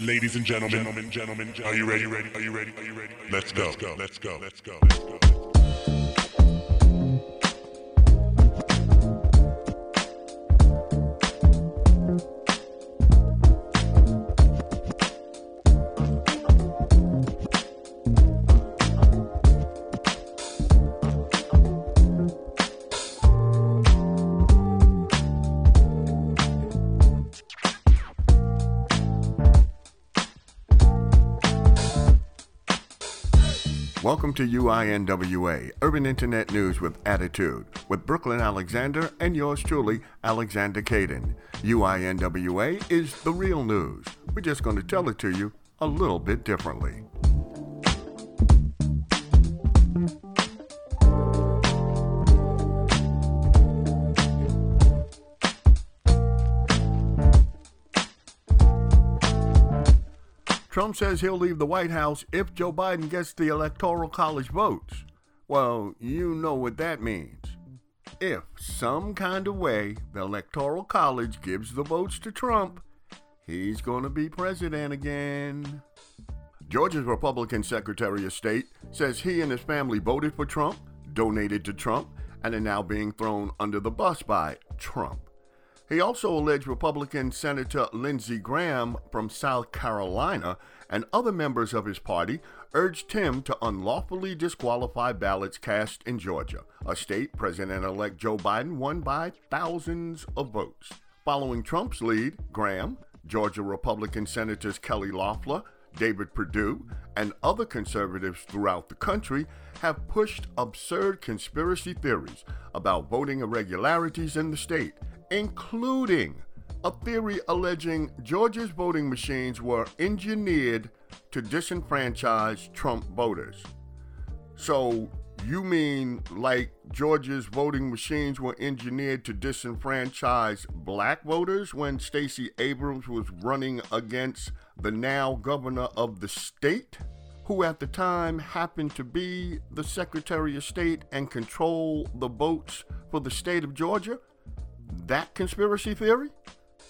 Ladies and gentlemen, gentlemen, gentlemen, are you ready? Ready? Are you ready? Are you ready? Let's go. Let's go. Let's go. Let's go. Let's go. Welcome to UINWA, Urban Internet News with Attitude, with Brooklyn Alexander and yours truly, Alexander Kaydin. UINWA is the real news. We're just going to tell it to you a little bit differently. Trump says he'll leave the White House if Joe Biden gets the Electoral College votes. Well, you know what that means. If some kind of way the Electoral College gives the votes to Trump, he's going to be president again. Georgia's Republican Secretary of State says he and his family voted for Trump, donated to Trump, and are now being thrown under the bus by Trump. He also alleged Republican Senator Lindsey Graham from South Carolina and other members of his party urged him to unlawfully disqualify ballots cast in Georgia, a state President elect Joe Biden won by thousands of votes. Following Trump's lead, Graham, Georgia Republican Senators Kelly Loeffler, David Perdue, and other conservatives throughout the country have pushed absurd conspiracy theories about voting irregularities in the state including a theory alleging Georgia's voting machines were engineered to disenfranchise Trump voters. So, you mean like Georgia's voting machines were engineered to disenfranchise black voters when Stacey Abrams was running against the now governor of the state, who at the time happened to be the Secretary of State and control the votes for the state of Georgia? that conspiracy theory?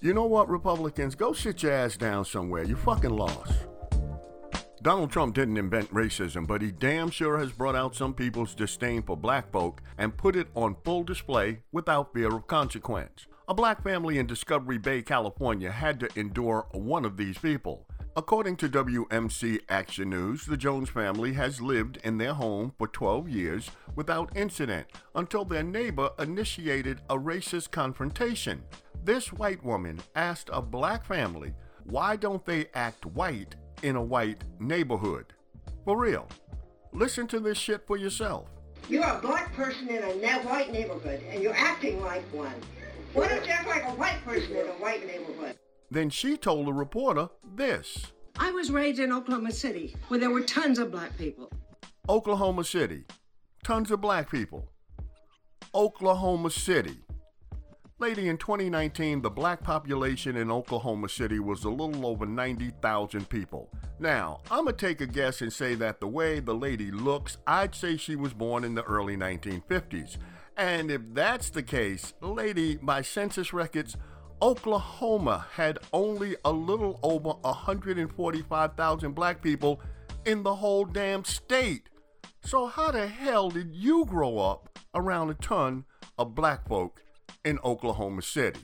You know what, Republicans? Go sit your ass down somewhere. You fucking lost. Donald Trump didn't invent racism, but he damn sure has brought out some people's disdain for black folk and put it on full display without fear of consequence. A black family in Discovery Bay, California had to endure one of these people. According to WMC Action News, the Jones family has lived in their home for 12 years without incident until their neighbor initiated a racist confrontation. This white woman asked a black family, why don't they act white in a white neighborhood? For real. Listen to this shit for yourself. You're a black person in a white neighborhood, and you're acting like one. Why don't you act like a white person in a white neighborhood? Then she told the reporter this I was raised in Oklahoma City, where there were tons of black people. Oklahoma City, tons of black people. Oklahoma City. Lady, in 2019, the black population in Oklahoma City was a little over 90,000 people. Now, I'm going to take a guess and say that the way the lady looks, I'd say she was born in the early 1950s. And if that's the case, lady, by census records, Oklahoma had only a little over 145,000 black people in the whole damn state. So, how the hell did you grow up around a ton of black folk in Oklahoma City?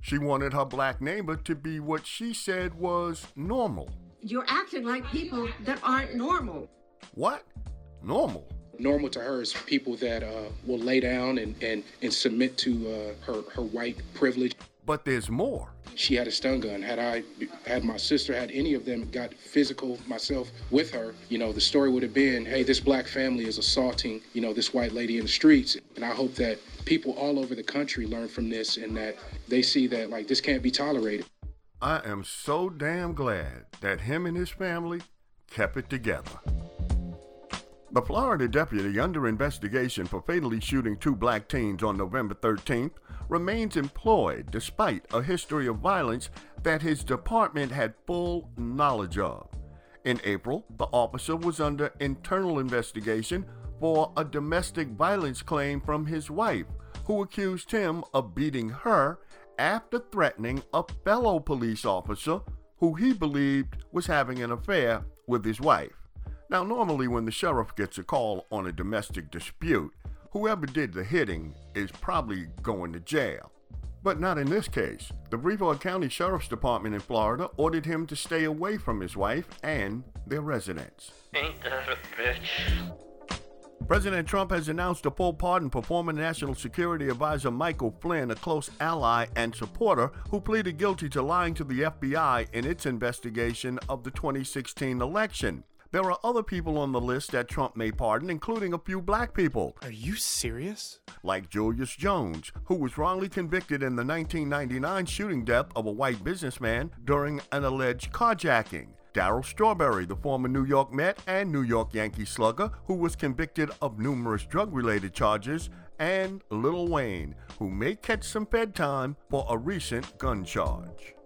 She wanted her black neighbor to be what she said was normal. You're acting like people that aren't normal. What? Normal? Normal to her is people that uh, will lay down and, and, and submit to uh, her, her white privilege. But there's more. She had a stun gun. Had I had my sister, had any of them got physical myself with her, you know, the story would have been, hey, this black family is assaulting, you know, this white lady in the streets. And I hope that people all over the country learn from this and that they see that like this can't be tolerated. I am so damn glad that him and his family kept it together. The Florida deputy under investigation for fatally shooting two black teens on November 13th remains employed despite a history of violence that his department had full knowledge of. In April, the officer was under internal investigation for a domestic violence claim from his wife, who accused him of beating her after threatening a fellow police officer who he believed was having an affair with his wife. Now, normally, when the sheriff gets a call on a domestic dispute, whoever did the hitting is probably going to jail. But not in this case. The Brevard County Sheriff's Department in Florida ordered him to stay away from his wife and their residence. Ain't that a bitch? President Trump has announced a full pardon for former National Security Advisor Michael Flynn, a close ally and supporter who pleaded guilty to lying to the FBI in its investigation of the 2016 election. There are other people on the list that Trump may pardon, including a few black people. Are you serious? Like Julius Jones, who was wrongly convicted in the 1999 shooting death of a white businessman during an alleged carjacking. Darryl Strawberry, the former New York Met and New York Yankee slugger, who was convicted of numerous drug related charges, and Lil Wayne, who may catch some Fed time for a recent gun charge.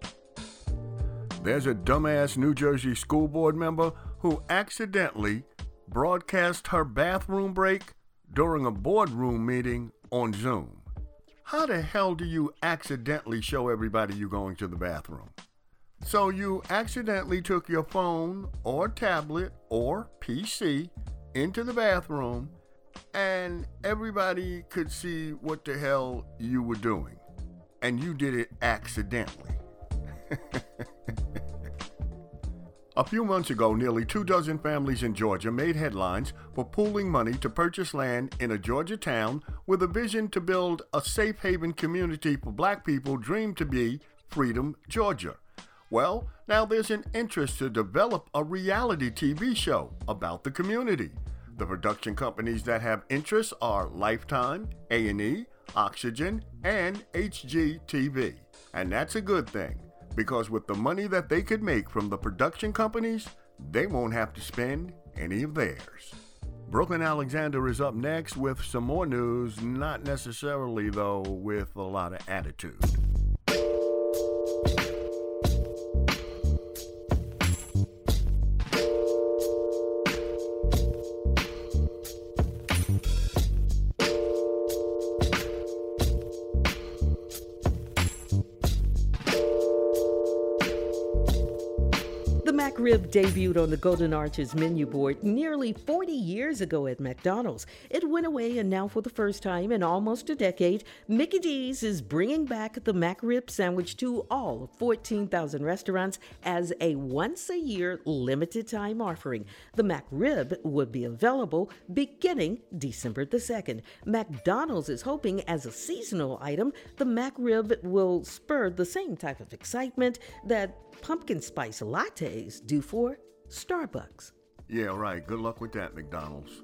There's a dumbass New Jersey school board member who accidentally broadcast her bathroom break during a boardroom meeting on Zoom. How the hell do you accidentally show everybody you're going to the bathroom? So you accidentally took your phone or tablet or PC into the bathroom and everybody could see what the hell you were doing. And you did it accidentally. A few months ago, nearly two dozen families in Georgia made headlines for pooling money to purchase land in a Georgia town with a vision to build a safe haven community for black people dreamed to be Freedom, Georgia. Well, now there's an interest to develop a reality TV show about the community. The production companies that have interests are Lifetime, A&E, Oxygen, and HGTV. And that's a good thing because with the money that they could make from the production companies, they won't have to spend any of theirs. Brooklyn Alexander is up next with some more news, not necessarily, though, with a lot of attitude. McRib debuted on the Golden Arches menu board nearly 40 years ago at McDonald's. It went away, and now, for the first time in almost a decade, Mickey D's is bringing back the McRib sandwich to all 14,000 restaurants as a once a year limited time offering. The McRib would be available beginning December the 2nd. McDonald's is hoping, as a seasonal item, the McRib will spur the same type of excitement that pumpkin spice lattes do for Starbucks. Yeah, right. Good luck with that, McDonald's.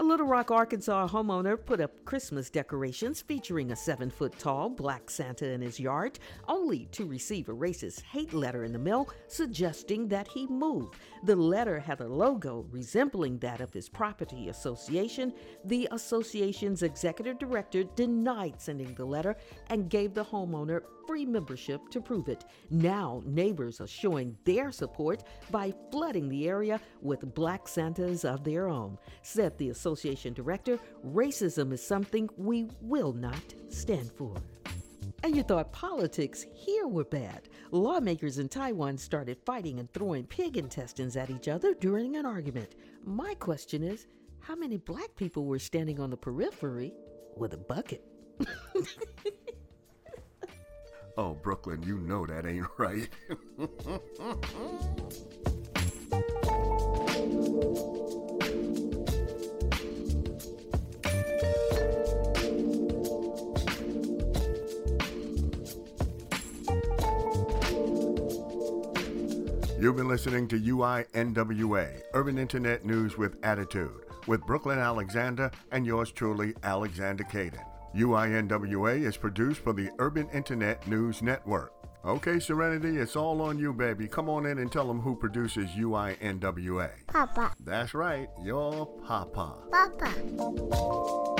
A Little Rock, Arkansas homeowner put up Christmas decorations featuring a seven foot tall black Santa in his yard, only to receive a racist hate letter in the mail suggesting that he move. The letter had a logo resembling that of his property association. The association's executive director denied sending the letter and gave the homeowner free membership to prove it. Now, neighbors are showing their support by flooding the area with black Santas of their own. Said the association director, racism is something we will not stand for. And you thought politics here were bad. Lawmakers in Taiwan started fighting and throwing pig intestines at each other during an argument. My question is how many black people were standing on the periphery with a bucket? Oh, Brooklyn, you know that ain't right. You've been listening to UINWA, Urban Internet News with Attitude, with Brooklyn Alexander and yours truly, Alexander Kaydin. UINWA is produced for the Urban Internet News Network. Okay, Serenity, it's all on you, baby. Come on in and tell them who produces UINWA. Papa. That's right, your papa. Papa.